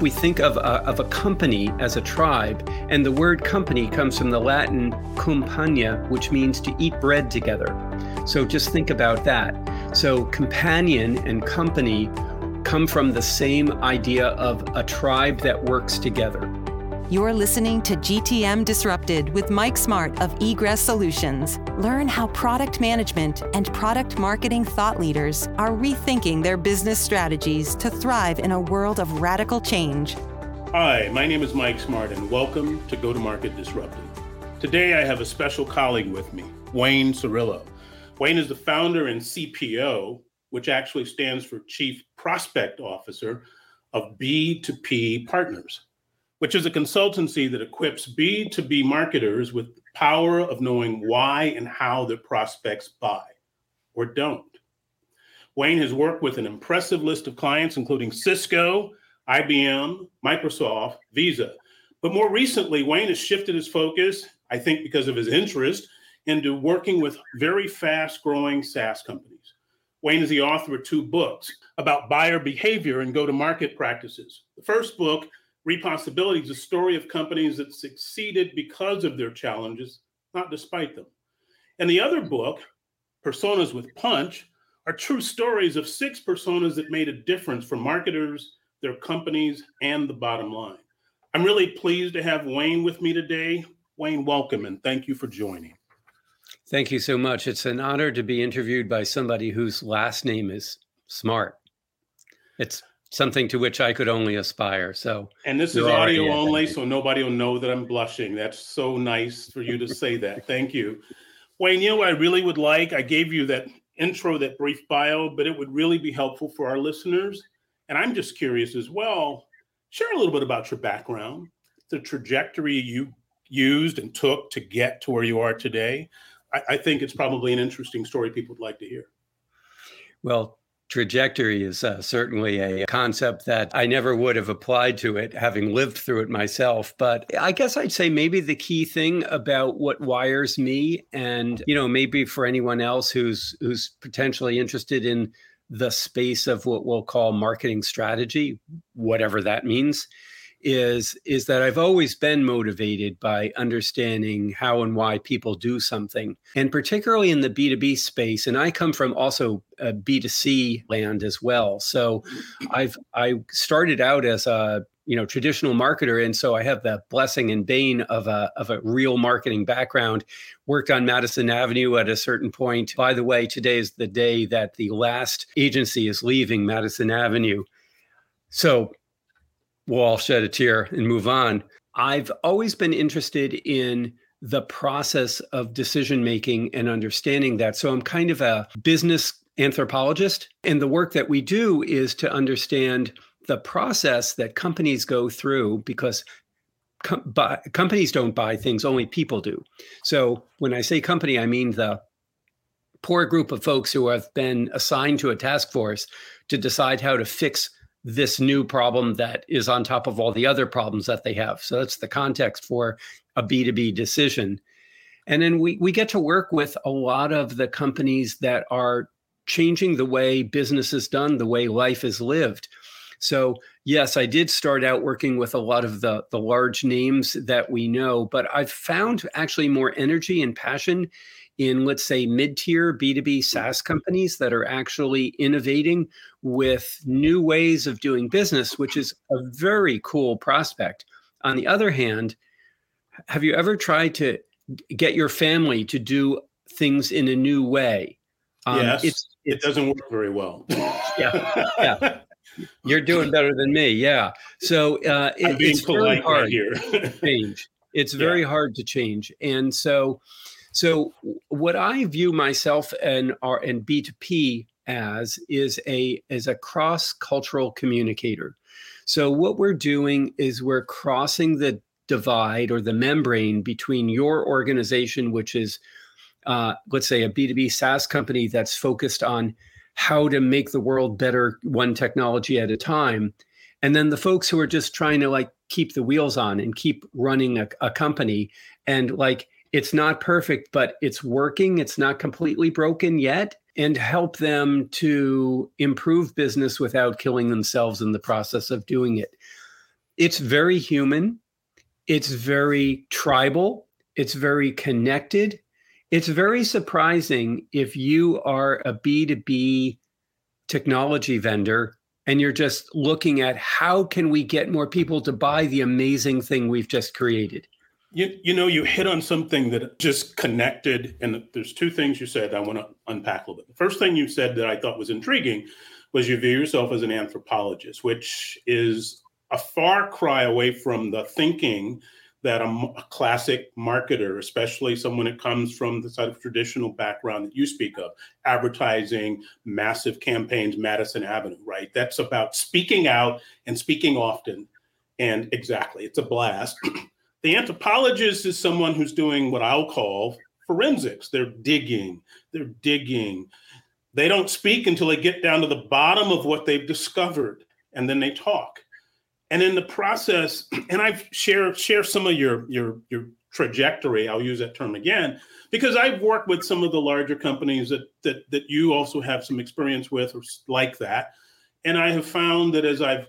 We think of a, of a company as a tribe, and the word company comes from the Latin compagna, which means to eat bread together. So just think about that. So, companion and company come from the same idea of a tribe that works together. You're listening to GTM Disrupted with Mike Smart of Egress Solutions. Learn how product management and product marketing thought leaders are rethinking their business strategies to thrive in a world of radical change. Hi, my name is Mike Smart, and welcome to Go to Market Disrupted. Today, I have a special colleague with me, Wayne Cerullo. Wayne is the founder and CPO, which actually stands for Chief Prospect Officer of B2P Partners which is a consultancy that equips B2B marketers with the power of knowing why and how their prospects buy or don't. Wayne has worked with an impressive list of clients, including Cisco, IBM, Microsoft, Visa. But more recently, Wayne has shifted his focus, I think because of his interest, into working with very fast growing SaaS companies. Wayne is the author of two books about buyer behavior and go to market practices. The first book Repossibility is a story of companies that succeeded because of their challenges, not despite them. And the other book, Personas with Punch, are true stories of six personas that made a difference for marketers, their companies, and the bottom line. I'm really pleased to have Wayne with me today. Wayne, welcome and thank you for joining. Thank you so much. It's an honor to be interviewed by somebody whose last name is Smart. It's something to which I could only aspire. So, and this is audio only, so nobody will know that I'm blushing. That's so nice for you to say that. Thank you. Wayne, you know, I really would like, I gave you that intro, that brief bio, but it would really be helpful for our listeners. And I'm just curious as well, share a little bit about your background, the trajectory you used and took to get to where you are today. I, I think it's probably an interesting story people would like to hear. Well, trajectory is uh, certainly a concept that I never would have applied to it, having lived through it myself. But I guess I'd say maybe the key thing about what wires me, and you know, maybe for anyone else who's who's potentially interested in the space of what we'll call marketing strategy, whatever that means, is is that I've always been motivated by understanding how and why people do something, and particularly in the B two B space. And I come from also a B two C land as well. So I've I started out as a you know traditional marketer and so i have the blessing and bane of a of a real marketing background worked on madison avenue at a certain point by the way today is the day that the last agency is leaving madison avenue so we'll all shed a tear and move on. I've always been interested in the process of decision making and understanding that. So I'm kind of a business anthropologist. And the work that we do is to understand the process that companies go through because com- buy, companies don't buy things, only people do. So when I say company, I mean the poor group of folks who have been assigned to a task force to decide how to fix this new problem that is on top of all the other problems that they have. So that's the context for a B2B decision. And then we, we get to work with a lot of the companies that are changing the way business is done, the way life is lived. So, yes, I did start out working with a lot of the, the large names that we know, but I've found actually more energy and passion in, let's say, mid tier B2B SaaS companies that are actually innovating with new ways of doing business, which is a very cool prospect. On the other hand, have you ever tried to get your family to do things in a new way? Um, yes, it's, it's, it doesn't work very well. yeah, yeah. You're doing better than me. Yeah. So uh, it, it's very hard right here. to change. It's very yeah. hard to change. And so so what I view myself and our and B2P as is a is a cross-cultural communicator. So what we're doing is we're crossing the divide or the membrane between your organization, which is uh, let's say a B2B SaaS company that's focused on how to make the world better one technology at a time. And then the folks who are just trying to like keep the wheels on and keep running a, a company and like it's not perfect, but it's working. It's not completely broken yet. And help them to improve business without killing themselves in the process of doing it. It's very human. It's very tribal. It's very connected. It's very surprising if you are a B2B technology vendor and you're just looking at how can we get more people to buy the amazing thing we've just created. You, you know, you hit on something that just connected, and there's two things you said I want to unpack a little bit. The first thing you said that I thought was intriguing was you view yourself as an anthropologist, which is a far cry away from the thinking that a, a, classic marketer, especially someone that comes from the sort of traditional background that you speak of, advertising, massive campaigns, Madison Avenue, right? That's about speaking out and speaking often. And exactly, it's a blast. the anthropologist is someone who's doing what I'll call forensics. They're digging, they're digging. They don't speak until they get down to the bottom of what they've discovered, and then they talk and in the process and i've shared share some of your your your trajectory i'll use that term again because i've worked with some of the larger companies that that that you also have some experience with or like that and i have found that as i've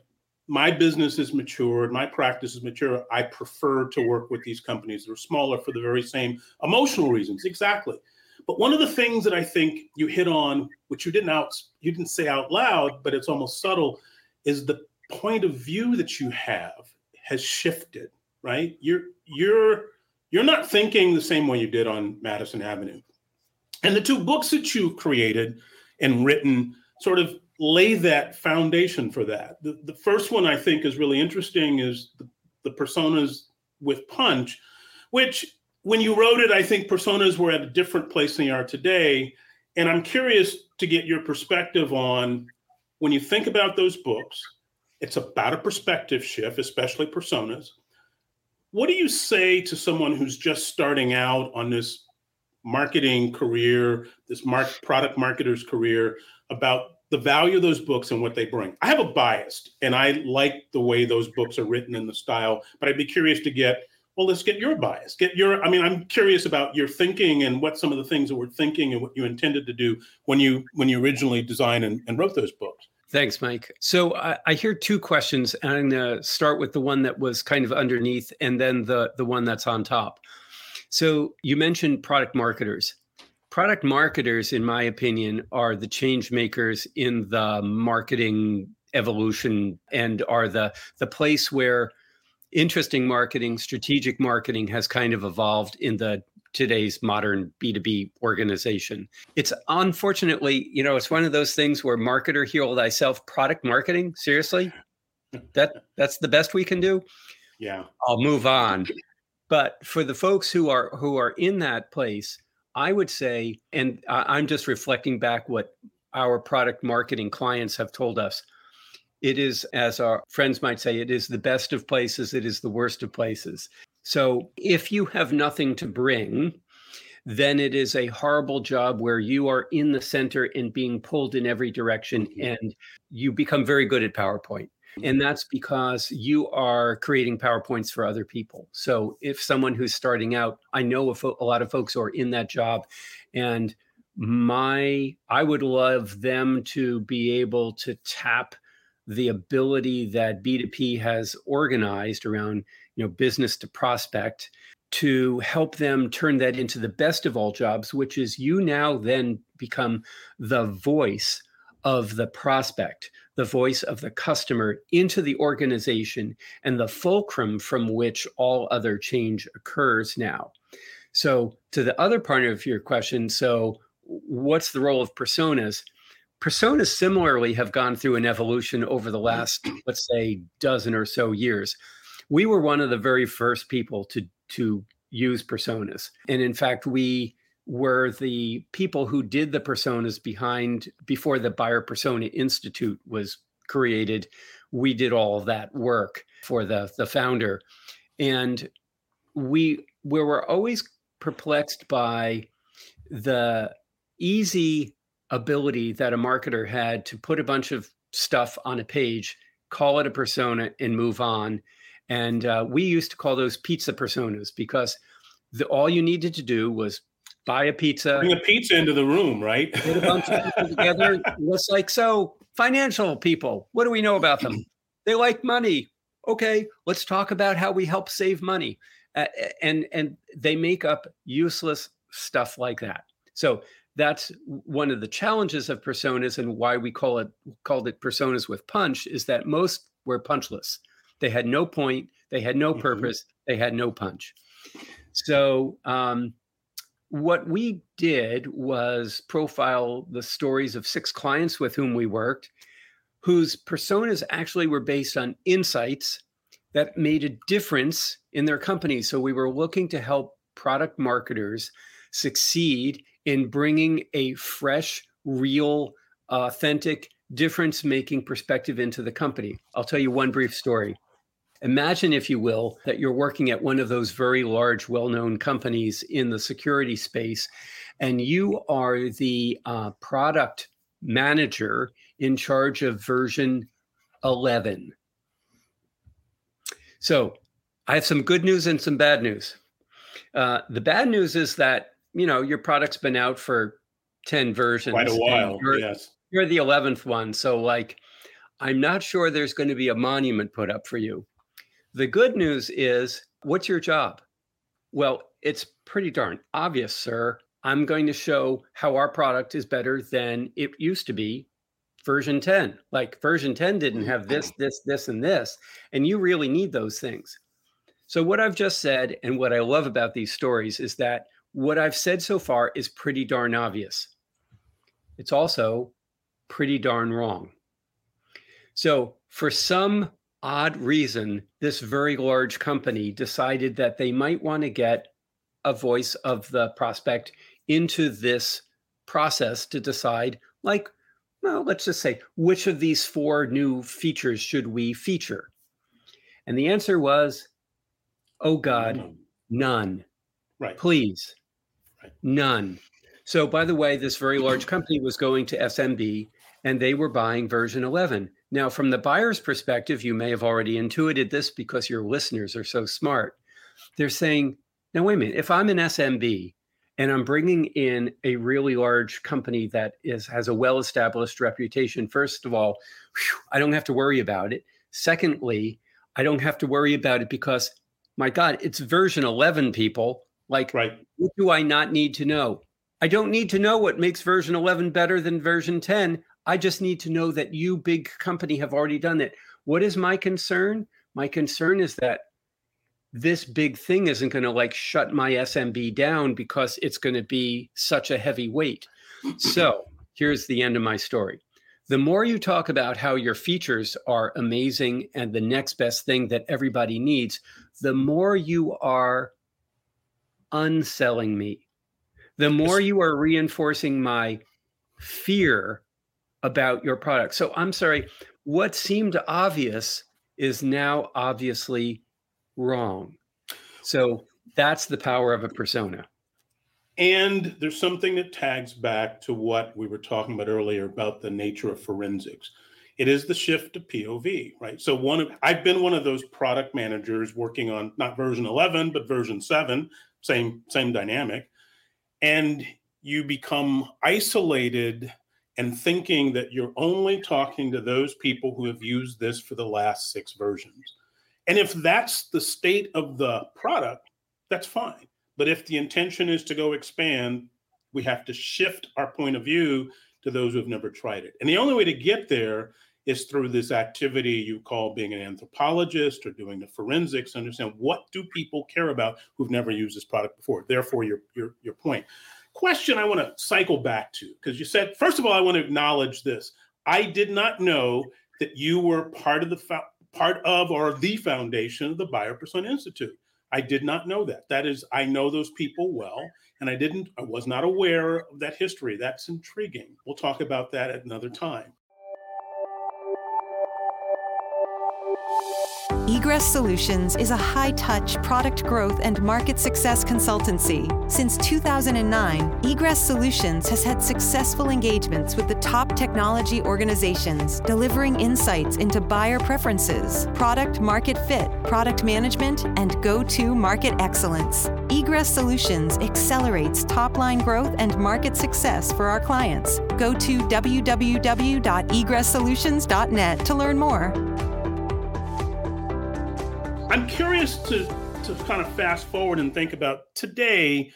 my business is matured my practice is mature i prefer to work with these companies that are smaller for the very same emotional reasons exactly but one of the things that i think you hit on which you didn't out you didn't say out loud but it's almost subtle is the point of view that you have has shifted, right? You're you're you're not thinking the same way you did on Madison Avenue. And the two books that you created and written sort of lay that foundation for that. The, the first one I think is really interesting is the, the personas with punch, which when you wrote it, I think personas were at a different place than they are today. And I'm curious to get your perspective on when you think about those books, it's about a perspective shift, especially personas. What do you say to someone who's just starting out on this marketing career, this mark, product marketer's career, about the value of those books and what they bring? I have a bias and I like the way those books are written in the style, but I'd be curious to get well let's get your bias get your i mean i'm curious about your thinking and what some of the things that we're thinking and what you intended to do when you when you originally designed and, and wrote those books Thanks, Mike. So I, I hear two questions, and I'm going to start with the one that was kind of underneath, and then the the one that's on top. So you mentioned product marketers. Product marketers, in my opinion, are the change makers in the marketing evolution, and are the the place where interesting marketing, strategic marketing has kind of evolved in the today's modern B2B organization. It's unfortunately, you know, it's one of those things where marketer heal thyself product marketing. Seriously? That that's the best we can do. Yeah. I'll move on. But for the folks who are who are in that place, I would say, and I'm just reflecting back what our product marketing clients have told us. It is, as our friends might say, it is the best of places, it is the worst of places. So if you have nothing to bring, then it is a horrible job where you are in the center and being pulled in every direction mm-hmm. and you become very good at PowerPoint. And that's because you are creating PowerPoints for other people. So if someone who's starting out, I know a, lot of folks are in that job and my I would love them to be able to tap the ability that B2P has organized around you know business to prospect to help them turn that into the best of all jobs which is you now then become the voice of the prospect the voice of the customer into the organization and the fulcrum from which all other change occurs now. So to the other part of your question so what's the role of personas? Personas similarly have gone through an evolution over the last let's say dozen or so years. We were one of the very first people to to use personas. And in fact we were the people who did the personas behind before the buyer persona institute was created we did all of that work for the the founder. And we we were always perplexed by the easy ability that a marketer had to put a bunch of stuff on a page call it a persona and move on. And uh, we used to call those pizza personas because the, all you needed to do was buy a pizza, bring a pizza into the room, right? Get a bunch of people together. It's like so. Financial people, what do we know about them? They like money. Okay, let's talk about how we help save money, uh, and and they make up useless stuff like that. So that's one of the challenges of personas and why we call it called it personas with punch is that most were punchless. They had no point, they had no mm-hmm. purpose, mm-hmm. they had no punch. So um, what we did was profile the stories of six clients with whom we worked, whose personas actually were based on insights that made a difference in their company. So we were looking to help product marketers succeed in bringing a fresh, real, authentic, difference making perspective into the company. I'll tell you one brief story. Imagine, if you will, that you're working at one of those very large, well known companies in the security space, and you are the uh, product manager in charge of version 11. So I have some good news and some bad news. Uh, the bad news is that you know your product's been out for 10 versions quite a while you're, yes you're the 11th one so like i'm not sure there's going to be a monument put up for you the good news is what's your job? Well it's pretty darn obvious sir. I'm going to show how our product is better than it used to be version 10 like version 10 didn't have this this this and this and you really need those things. So what i've just said and what i love about these stories is that what I've said so far is pretty darn obvious. It's also pretty darn wrong. So, for some odd reason, this very large company decided that they might want to get a voice of the prospect into this process to decide, like, well, let's just say, which of these four new features should we feature? And the answer was, oh God, none. Right. Please None. So, by the way, this very large company was going to SMB and they were buying version 11. Now, from the buyer's perspective, you may have already intuited this because your listeners are so smart. They're saying, now, wait a minute, if I'm an SMB and I'm bringing in a really large company that is has a well established reputation, first of all, whew, I don't have to worry about it. Secondly, I don't have to worry about it because, my God, it's version 11, people. Like, right. what do I not need to know? I don't need to know what makes version 11 better than version 10. I just need to know that you, big company, have already done it. What is my concern? My concern is that this big thing isn't going to like shut my SMB down because it's going to be such a heavy weight. So here's the end of my story. The more you talk about how your features are amazing and the next best thing that everybody needs, the more you are unselling me, the more you are reinforcing my fear about your product. So I'm sorry, what seemed obvious is now obviously wrong. So that's the power of a persona. And there's something that tags back to what we were talking about earlier about the nature of forensics. It is the shift to POV, right? So one of I've been one of those product managers working on not version 11 but version 7 same same dynamic and you become isolated and thinking that you're only talking to those people who have used this for the last six versions. And if that's the state of the product that's fine. But if the intention is to go expand we have to shift our point of view to those who have never tried it. And the only way to get there is through this activity you call being an anthropologist or doing the forensics understand what do people care about who've never used this product before. Therefore your your, your point question i want to cycle back to because you said first of all i want to acknowledge this. I did not know that you were part of the fo- part of or the foundation of the buyer persona institute. I did not know that. That is i know those people well and i didn't i was not aware of that history. That's intriguing. We'll talk about that at another time Egress Solutions is a high touch product growth and market success consultancy. Since 2009, Egress Solutions has had successful engagements with the top technology organizations, delivering insights into buyer preferences, product market fit, product management, and go to market excellence. Egress Solutions accelerates top line growth and market success for our clients. Go to www.egresssolutions.net to learn more. I'm curious to to kind of fast forward and think about today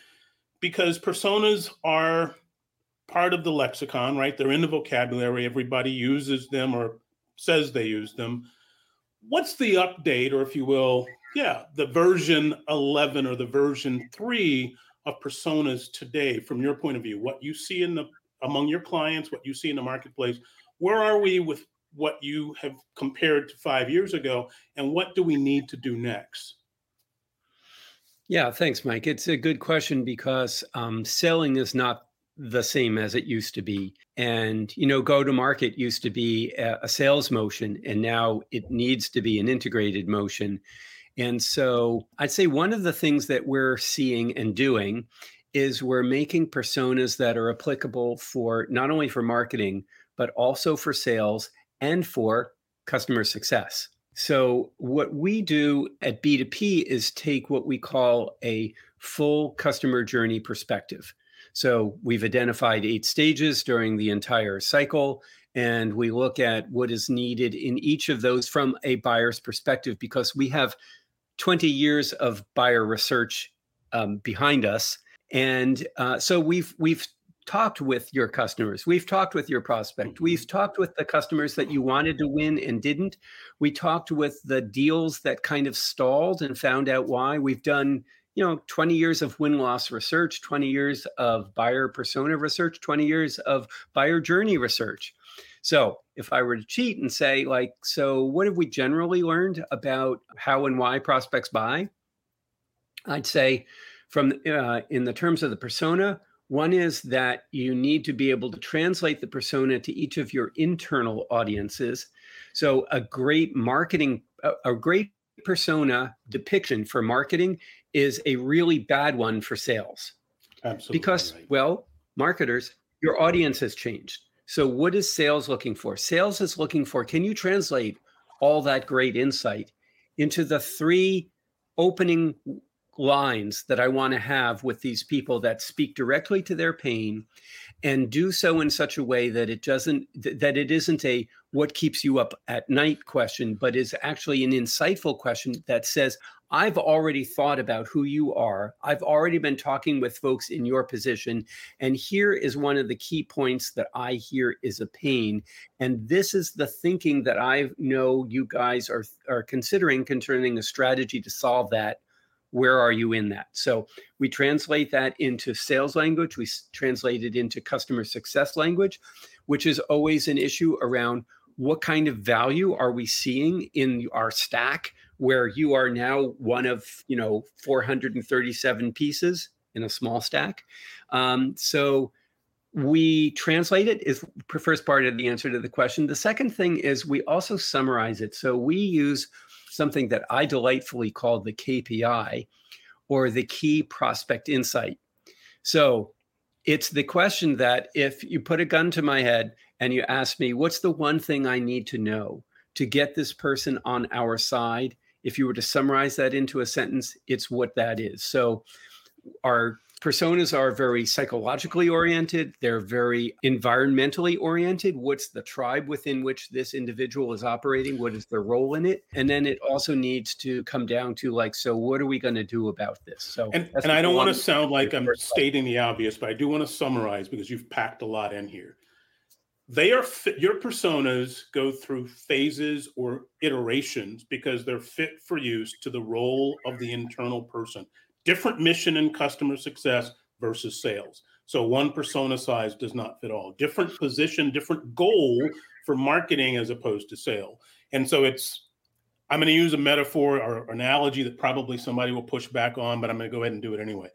because personas are part of the lexicon, right? They're in the vocabulary. Everybody uses them or says they use them. What's the update, or if you will, yeah, the version 11 or the version 3 of personas today from your point of view? What you see in the among your clients, what you see in the marketplace, where are we with what you have compared to five years ago, and what do we need to do next? Yeah, thanks, Mike. It's a good question because um, selling is not the same as it used to be. And, you know, go to market used to be a, a sales motion, and now it needs to be an integrated motion. And so I'd say one of the things that we're seeing and doing is we're making personas that are applicable for not only for marketing, but also for sales and for customer success. So, what we do at B2P is take what we call a full customer journey perspective. So, we've identified eight stages during the entire cycle, and we look at what is needed in each of those from a buyer's perspective because we have 20 years of buyer research um, behind us. And uh, so we've we've talked with your customers. We've talked with your prospect. Mm-hmm. We've talked with the customers that you wanted to win and didn't. We talked with the deals that kind of stalled and found out why. We've done, you know, 20 years of win loss research, 20 years of buyer persona research, 20 years of buyer journey research. So, if I were to cheat and say, like, so what have we generally learned about how and why prospects buy? I'd say, from uh, in the terms of the persona, one is that you need to be able to translate the persona to each of your internal audiences. So, a great marketing, a, great persona depiction for marketing is a really bad one for sales. Absolutely. Because, right. well, marketers, your audience has changed. So, what is sales looking for? Sales is looking for can you translate all that great insight into the three opening lines that I want to have with these people that speak directly to their pain and do so in such a way that it doesn't that it isn't a what keeps you up at night question but is actually an insightful question that says I've already thought about who you are. I've already been talking with folks in your position. And here is one of the key points that I hear is a pain. And this is the thinking that I know you guys are, are considering concerning a strategy to solve that where are you in that? So we translate that into sales language. We translate it into customer success language which is always an issue around what kind of value are we seeing in our stack where you are now one of you know 437 pieces in a small stack. Um, so we translate it is the first part of the answer to the question. The second thing is we also summarize it. So we use something that I delightfully call the KPI or the key prospect insight. So it's the question that if you put a gun to my head and you ask me, what's the one thing I need to know to get this person on our side? If you were to summarize that into a sentence, it's what that is. So our personas are very psychologically oriented they're very environmentally oriented. What's the tribe within which this individual is operating? What is their role in it? And then it also needs to come down to like so what are we going to do about this? So and, and i don't want to sound like i'm stating the obvious but i do want to summarize because you've packed a lot in here. They are fit, your personas go through phases or iterations because they're fit for use to the role of the internal person different mission and customer success versus sales. So one persona size does not fit all. Different position, different goal for marketing as opposed to sale. And so it's I'm going to use a metaphor or analogy that probably somebody will push back on, but I'm going to go ahead and do it anyway.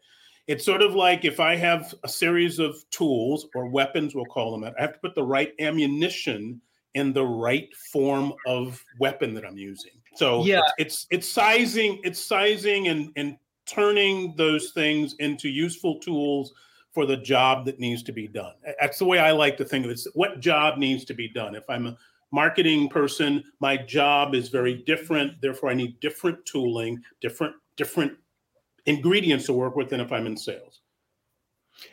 It's sort of like if I have a series of tools or weapons, we'll call them, that. I have to put the right ammunition in the right form of weapon that I'm using. So yeah, it's, it's it's sizing, it's sizing and and turning those things into useful tools for the job that needs to be done. That's the way I like to think of it. It's what job needs to be done. If I'm a marketing person, my job is very different. Therefore, I need different tooling, different different ingredients to work with than if I'm in sales.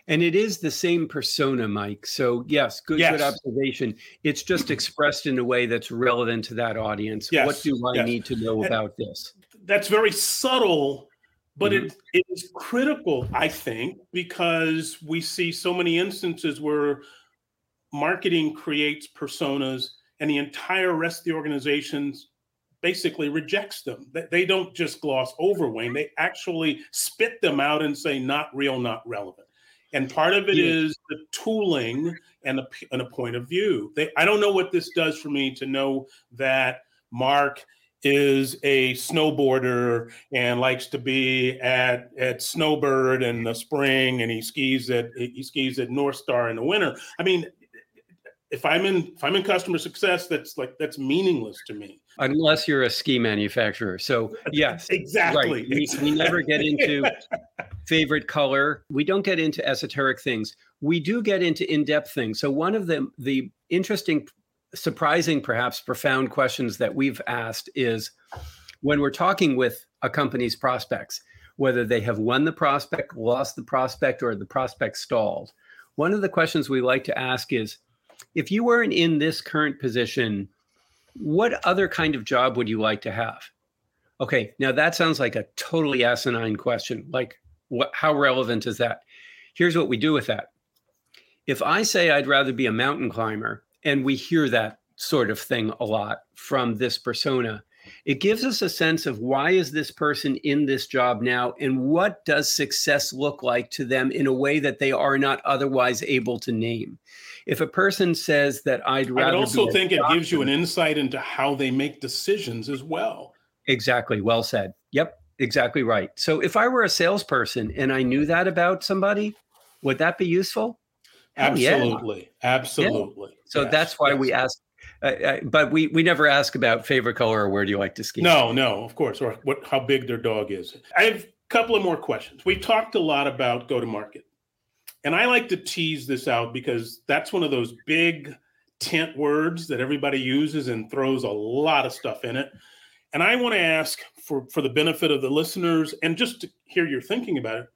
And it is the same persona, Mike. So yes, good, yes. good observation. It's just expressed in a way that's relevant to that audience. Yes. What do I yes. need to know and about this? That's very subtle but mm-hmm. it, it is critical, I think, because we see so many instances where marketing creates personas and the entire rest of the organizations basically rejects them. They don't just gloss over Wayne, they actually spit them out and say, not real, not relevant. And part of it yeah. is the tooling and a, and a point of view. They, I don't know what this does for me to know that Mark is a snowboarder and likes to be at at Snowbird in the spring, and he skis at he skis at North Star in the winter. I mean, if I'm in if I'm in customer success, that's like that's meaningless to me. Unless you're a ski manufacturer. So yes, exactly. Right. We, we never get into favorite color. We don't get into esoteric things. We do get into in-depth things. So one of the the interesting surprising, perhaps profound questions that we've asked is when we're talking with a company's prospects, whether they have won the prospect, lost the prospect, or the prospect stalled. One of the questions we like to ask is if you weren't in this current position, what other kind of job would you like to have? Okay, now that sounds like a totally asinine question. Like, what, how relevant is that? Here's what we do with that. If I say I'd rather be a mountain climber, and we hear that sort of thing a lot from this persona. It gives us a sense of why is this person in this job now and what does success look like to them in a way that they are not otherwise able to name? If a person says that i'd rather i also think doctor, it gives you an insight into how they make decisions as well. Exactly. Well said. Yep. Exactly right. So if i were a salesperson and i knew that about somebody would that be useful? Absolutely, yeah. absolutely. Yeah. So yes. that's why yes. we ask. Uh, uh, but we we never ask about favorite color or where do you like to ski. No, no, of course, or what how big their dog is. I have a couple of more questions. We talked a lot about go to market, and I like to tease this out because that's one of those big tent words that everybody uses and throws a lot of stuff in it. And I want to ask for for the benefit of the listeners and just to hear your thinking about it.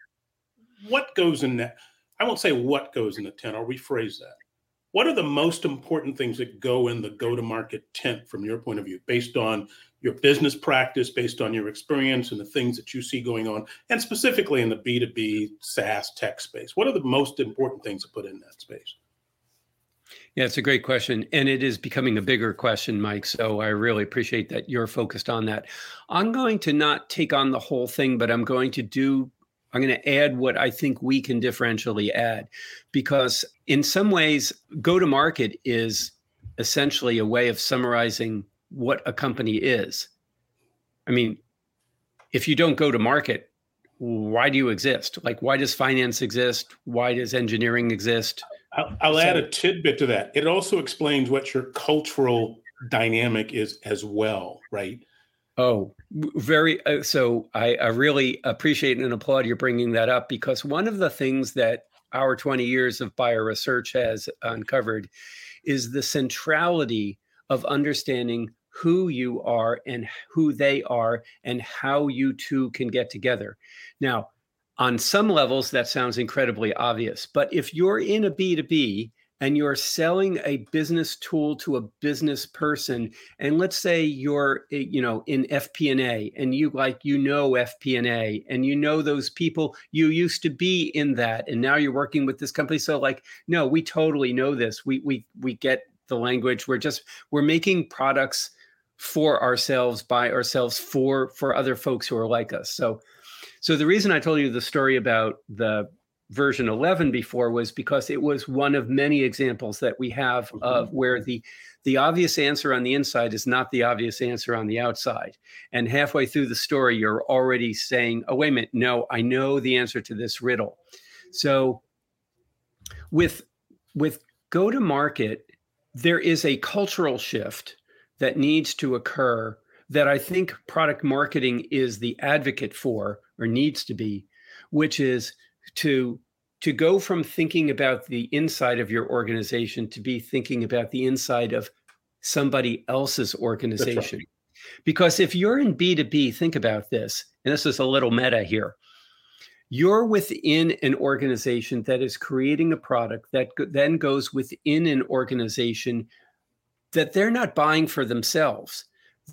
What goes in that? I won't say what goes in the tent, I'll rephrase that. What are the most important things that go in the go to market tent from your point of view, based on your business practice, based on your experience and the things that you see going on, and specifically in the B2B SaaS tech space? What are the most important things to put in that space? Yeah, it's a great question. And it is becoming a bigger question, Mike. So I really appreciate that you're focused on that. I'm going to not take on the whole thing, but I'm going to do I'm going to add what I think we can differentially add because, in some ways, go to market is essentially a way of summarizing what a company is. I mean, if you don't go to market, why do you exist? Like, why does finance exist? Why does engineering exist? I'll, I'll so, add a tidbit to that. It also explains what your cultural dynamic is as well, right? Oh, very. Uh, so I, I really appreciate and applaud you bringing that up because one of the things that our 20 years of buyer research has uncovered is the centrality of understanding who you are and who they are and how you two can get together. Now, on some levels, that sounds incredibly obvious, but if you're in a B2B and you're selling a business tool to a business person and let's say you're eh, you know in fp&a and you like you know fp&a and you know those people you used to be in that and now you're working with this company. So like no we totally know this. We we we get the language. We're just we're making products for ourselves by ourselves for for other folks who are like us. So so the reason i told you the story about the version 11 before was because it was one of many examples that we have mm-hmm. of where the the obvious answer on the inside is not the obvious answer on the outside and halfway through the story you're already saying oh wait a minute no i know the answer to this riddle so with with go to market there is a cultural shift that needs to occur that I think product marketing is the advocate for or needs to be, which is to to go from thinking about the inside of your organization to be thinking about the inside of somebody else's organization. Right. Because if you're in B2B, think about this, and this is a little meta here. You're within an organization that is creating a product that then goes within an organization that they're not buying for themselves.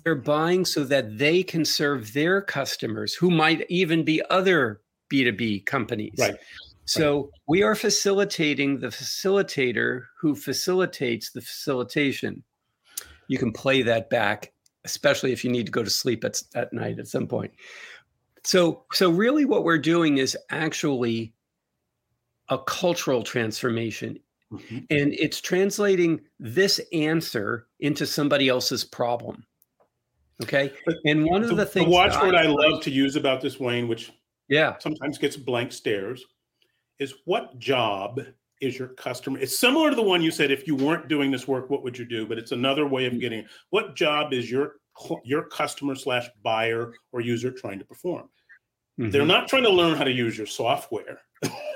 They're buying so that they can serve their customers who might even be other B2B companies. Right. So we are facilitating the facilitator who facilitates the facilitation. You can play that back, especially if you need to go to sleep at, at night at some point. So, so really what we're doing is actually a cultural transformation. Mm-hmm. And it's translating this answer into somebody else's problem. Okay. And one of the things the watchword I, I love to use about this, Wayne, which yeah sometimes gets blank stares, is what job is your customer? It's similar to the one you said, if you weren't doing this work, what would you do? But it's another way of mm. getting what job is your your customer slash buyer or user trying to perform? Mm-hmm. They're not trying to learn how to use your software.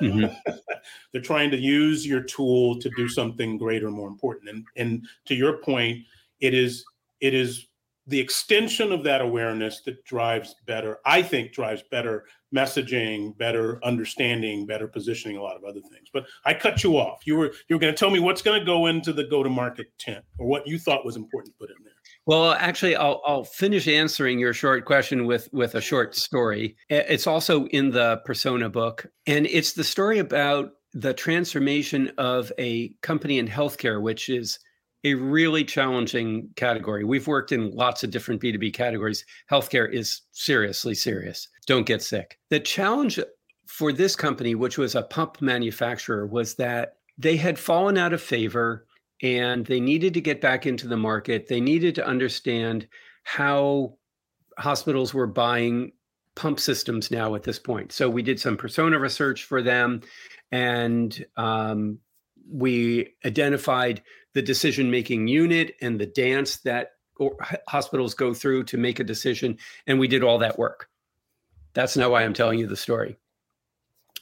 Mm-hmm. They're trying to use your tool to do something greater, more important. And and to your point, it is it is the extension of that awareness that drives better, I think drives better messaging, better understanding, better positioning, a lot of other things. But I cut you off. You were you were going to tell me what's going to go into the go to market tent or what you thought was important to put in there. Well, actually, I'll I'll finish answering your short question with with a short story. It's also in the persona book, and it's the story about the transformation of a company in healthcare, which is a really challenging category. We've worked in lots of different B2B categories. Healthcare is seriously serious. Don't get sick. The challenge for this company, which was a pump manufacturer, was that they had fallen out of favor and they needed to get back into the market. They needed to understand how hospitals were buying pump systems now at this point. So we did some persona research for them and um, we identified the decision making unit and the dance that hospitals go through to make a decision. And we did all that work. That's not why I'm telling you the story.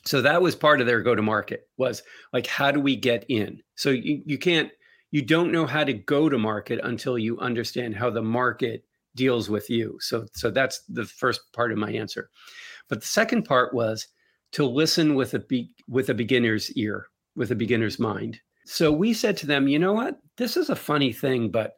So that was part of their go to market was like, how do we get in? So you, you can't, you don't know how to go to market until you understand how the market deals with you. So, so that's the first part of my answer. But the second part was to listen with a be, with a beginner's ear with a beginner's mind. So we said to them, you know what? This is a funny thing, but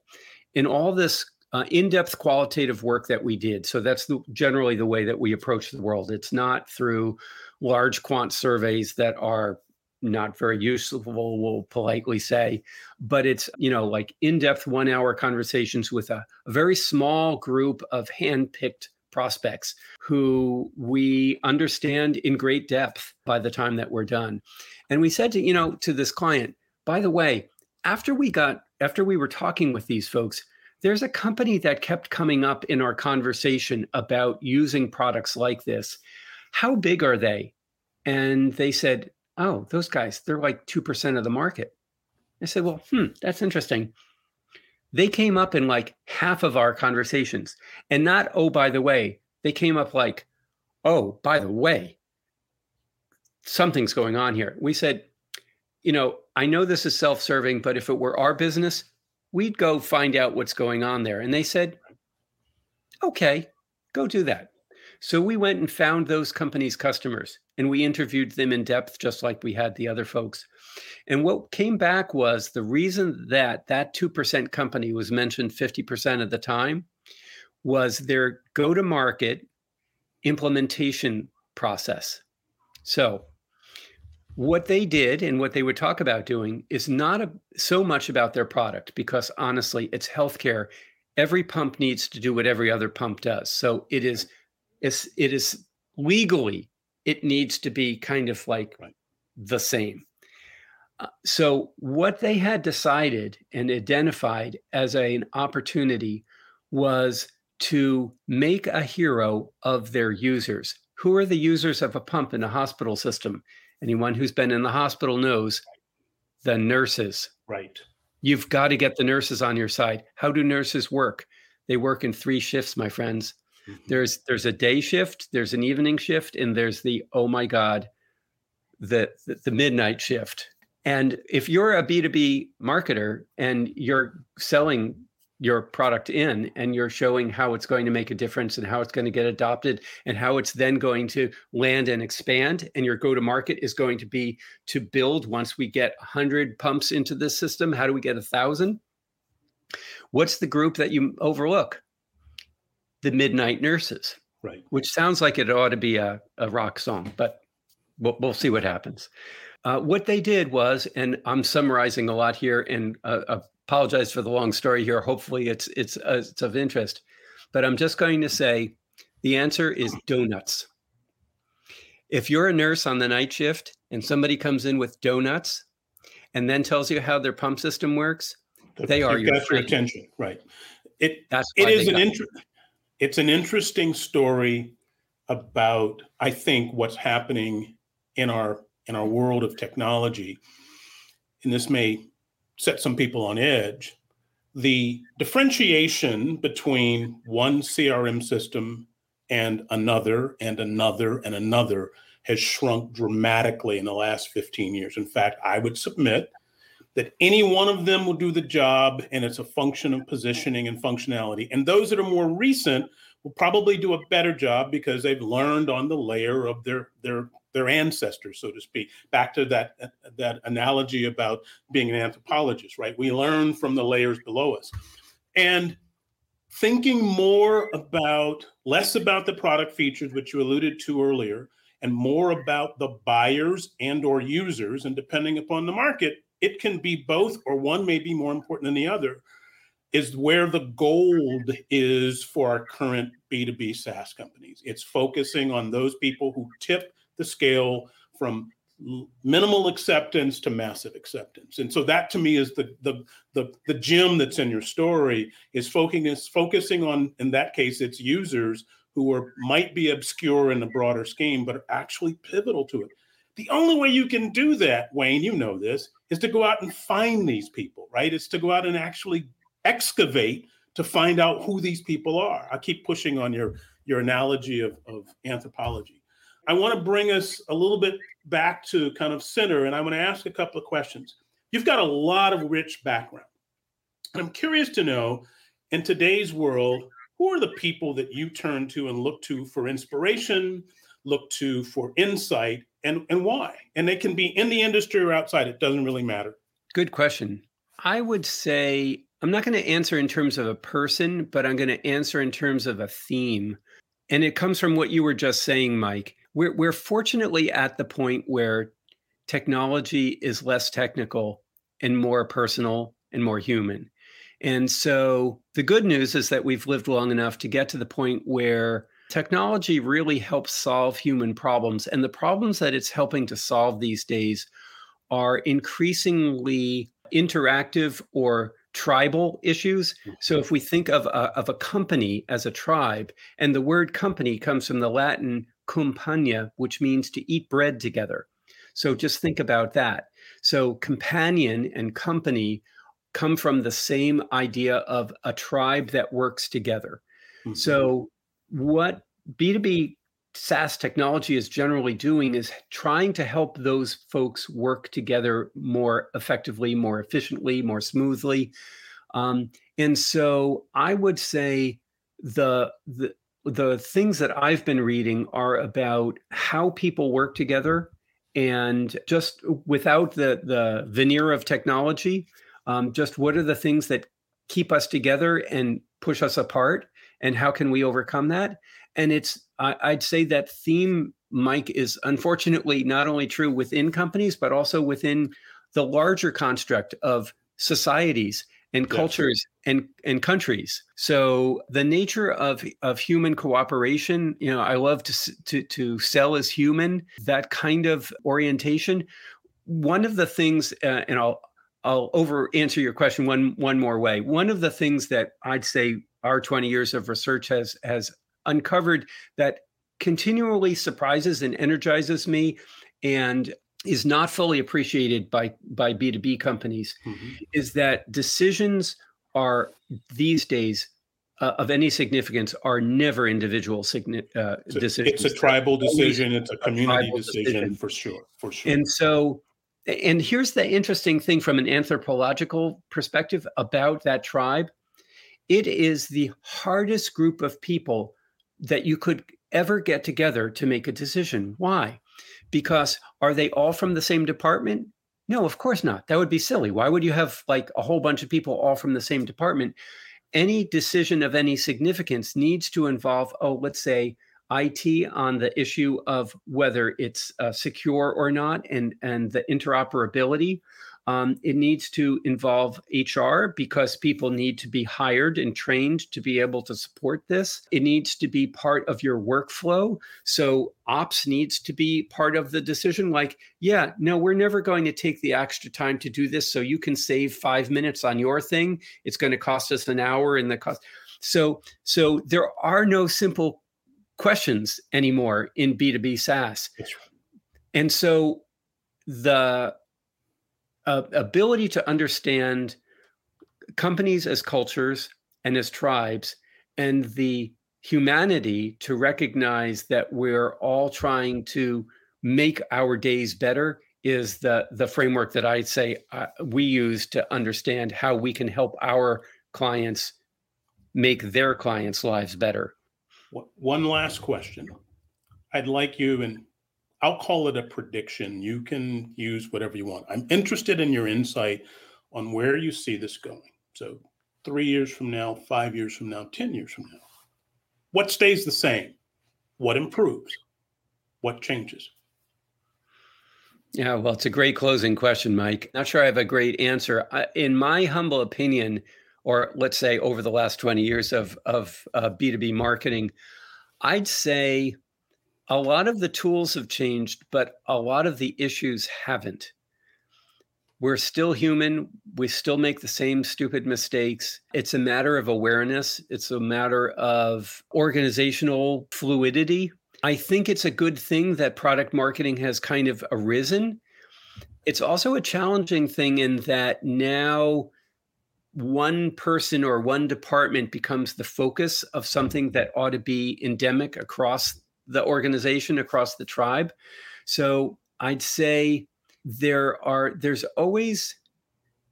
in all this uh, in-depth qualitative work that we did, so that's the, generally the way that we approach the world. It's not through large quant surveys that are not very useful, we'll politely say, but it's you know like in-depth one-hour conversations with a, a very small group of hand-picked prospects who we understand in great depth by the time that we're done. And we said to, you know, to this client, by the way, after we got after we were talking with these folks, there's a company that kept coming up in our conversation about using products like this. How big are they? And they said, "Oh, those guys, they're like 2% of the market." I said, "Well, hmm, that's interesting." They came up in like half of our conversations. And not, oh, by the way, they came up like, oh, by the way, something's going on here. We said, you know, I know this is self serving, but if it were our business, we'd go find out what's going on there. And they said, okay, go do that. So we went and found those companies' customers and we interviewed them in depth, just like we had the other folks. And what came back was the reason that that 2% company was mentioned 50% of the time was their go to market implementation process. So, what they did and what they would talk about doing is not a, so much about their product because honestly, it's healthcare. Every pump needs to do what every other pump does. So it is, it's, it is legally, it needs to be kind of like right. the same. Uh, so, what they had decided and identified as a, an opportunity was to make a hero of their users. Who are the users of a pump in a hospital system? Anyone who's been in the hospital knows the nurses. Right. You've got to get the nurses on your side. How do nurses work? they work in three shifts, my friends. Mm-hmm. There's there's a day shift, there's an evening shift, and there's the oh my god, the, the, the midnight shift. And if you're a B2B marketer and you're selling your product in and you're showing how it's going to make a difference and how it's going to get adopted and how it's then going to land and expand and your go to market is going to be to build once we get 100 pumps into this system how do we get a thousand? What's the group that you overlook? The midnight nurses right. which sounds like it ought to be a, a rock song but we'll, we'll see what happens. Uh, what they did was and i'm summarizing a lot here and uh, apologize for the long story here. Hopefully, it's it's uh, it's of interest, but I'm just going to say the answer is donuts. If you're a nurse on the night shift and somebody comes in with donuts and then tells you how their pump system works, they are your, your attention, right? It That's it is an inter- it's an interesting story about I think what's happening in our in our world of technology, and this may set some people on edge. The differentiation between one CRM system and another and another and another has shrunk dramatically in the last 15 years. In fact, I would submit that any one of them will do the job and it's a function of positioning and functionality. And those that are more recent will probably do a better job because they've learned on the layer of their their their ancestors, so to speak. Back to that that analogy about being an anthropologist, right? We learn from the layers below us, and thinking more about less about the product features, which you alluded to earlier, and more about the buyers and or users. And depending upon the market, it can be both, or one may be more important than the other is where the gold is for our current B2B SaaS companies. It's focusing on those people who tip the scale from minimal acceptance to massive acceptance. And so that to me is the the the, the gem that's in your story is focusing is focusing on in that case it's users who are might be obscure in the broader scheme but are actually pivotal to it. The only way you can do that wayne you know this is to go out and find these people right? It's to go out and actually excavate to find out who these people are. I keep pushing on your your analogy of, of anthropology I want to bring us a little bit back to kind of center, and I'm going to ask a couple of questions. You've got a lot of rich background. And I'm curious to know in today's world, who are the people that you turn to and look to for inspiration, look to for insight, and, and why? And they can be in the industry or outside, it doesn't really matter. Good question. I would say I'm not going to answer in terms of a person, but I'm going to answer in terms of a theme. And it comes from what you were just saying, Mike we're we're fortunately at the point where technology is less technical and more personal and more human. And so the good news is that we've lived long enough to get to the point where technology really helps solve human problems. And the problems that it's helping to solve these days are increasingly interactive or tribal issues. So if we think of a, of a company as a tribe, and the word company comes from the Latin compania, which means to eat bread together. So just think about that. So companion and company come from the same idea of a tribe that works together. Mm-hmm. So what B2B SaaS technology is generally doing is trying to help those folks work together more effectively, more efficiently, more smoothly. Um, and so I would say the, the the things that I've been reading are about how people work together and just without the the veneer of technology, um, just what are the things that keep us together and push us apart, and how can we overcome that? And it's I, I'd say that theme, Mike, is unfortunately not only true within companies but also within the larger construct of societies and cultures and and countries. So the nature of of human cooperation, you know, I love to to to Sell Is Human. That kind of orientation. One of the things, uh, and I'll I'll over answer your question one one more way. One of the things that I'd say our 20 years of research has has uncovered that continually surprises and energizes me and is not fully appreciated by by B2B companies mm-hmm. is that decisions are these days uh, of any significance are never individual signi- uh, it's a, decisions. It's a tribal decision. It's a community a decision, decision, for sure. For sure. And so, and here's the interesting thing from an anthropological perspective about that tribe it is the hardest group of people that you could ever get together to make a decision. Why? Because are they all from the same department? No, of course not. That would be silly. Why would you have like a whole bunch of people all from the same department? Any decision of any significance needs to involve, oh, let's say IT on the issue of whether it's uh, secure or not and, and the interoperability um, it needs to involve HR because people need to be hired and trained to be able to support this. It needs to be part of your workflow. So, ops needs to be part of the decision like, yeah, no, we're never going to take the extra time to do this. So, you can save five minutes on your thing. It's going to cost us an hour in the cost. So, so there are no simple questions anymore in B2B SaaS. And so, the uh, ability to understand companies as cultures and as tribes and the humanity to recognize that we're all trying to make our days better is the the framework that I'd say uh, we use to understand how we can help our clients make their clients' lives better. One last question. I'd like you, and I'll call it a prediction. You can use whatever you want. I'm interested in your insight on where you see this going. So, three years from now, five years from now, 10 years from now. What stays the same? What improves? What changes? Yeah, well, it's a great closing question, Mike. Not sure I have a great answer. In my humble opinion, or let's say over the last 20 years of, of uh, B2B marketing, I'd say a lot of the tools have changed, but a lot of the issues haven't. We're still human. We still make the same stupid mistakes. It's a matter of awareness, it's a matter of organizational fluidity. I think it's a good thing that product marketing has kind of arisen. It's also a challenging thing in that now one person or one department becomes the focus of something that ought to be endemic across the organization across the tribe. So I'd say there are there's always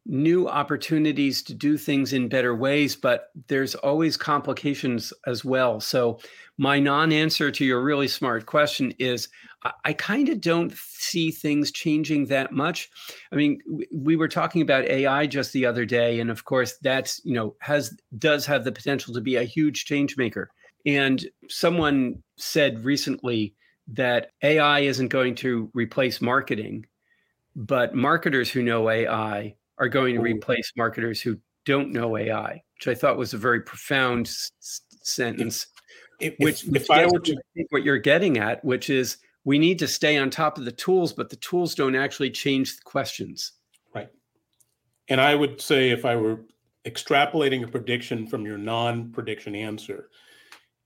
new opportunities to do things in better ways, but there's always complications as well. So, my non answer to your really smart question is I, I kind of don't see things changing that much. I mean, we, we were talking about AI just the other day, and of course, that's, you know, has does have the potential to be a huge change maker. And someone said recently that AI isn't going to replace marketing, but marketers who know AI are going to replace marketers who don't know AI, which I thought was a very profound s- sentence. If, which, if, if I were to think what you're getting at, which is we need to stay on top of the tools, but the tools don't actually change the questions. Right. And I would say if I were extrapolating a prediction from your non-prediction answer,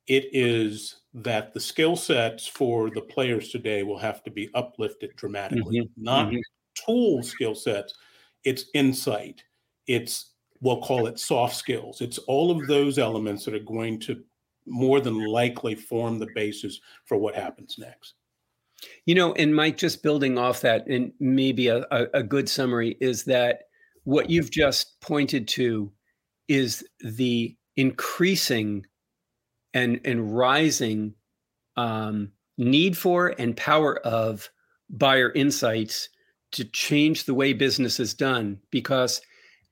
it is that the skill sets for the players today will have to be uplifted dramatically, mm-hmm. not mm-hmm. tool skill sets. It's insight. It's we'll call it soft skills. It's all of those elements that are going to more than likely form the basis for what happens next. You know, and Mike, just building off that, and maybe a, a, a good summary is that what you've just pointed to is the increasing and and rising um, need for and power of buyer insights to change the way business is done. Because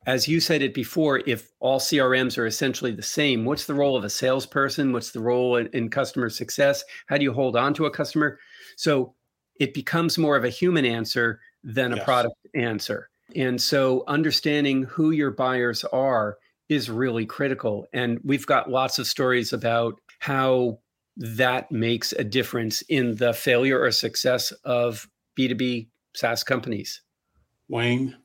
as you said it before if all crms are essentially the same what's the role of a salesperson? What's the role in, in customer success? How do you hold on to a customer? So it becomes more of a human answer than a yes. product answer. And so understanding who your buyers are is really critical. And we've got lots of stories about how that makes a difference in the failure or success of B2B SaaS companies. Wayne,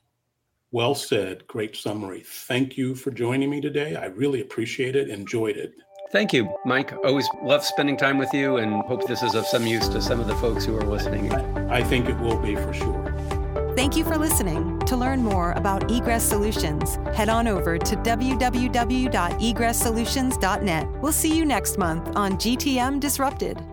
well said. Great summary. Thank you for joining me today. I really appreciate it, enjoyed it. Thank you, Mike. Always love spending time with you and hope this is of some use to some of the folks who are listening. I think it will be for sure. Thank you for listening. To learn more about egress solutions, head on over to www.egresssolutions.net. We'll see you next month on GTM Disrupted.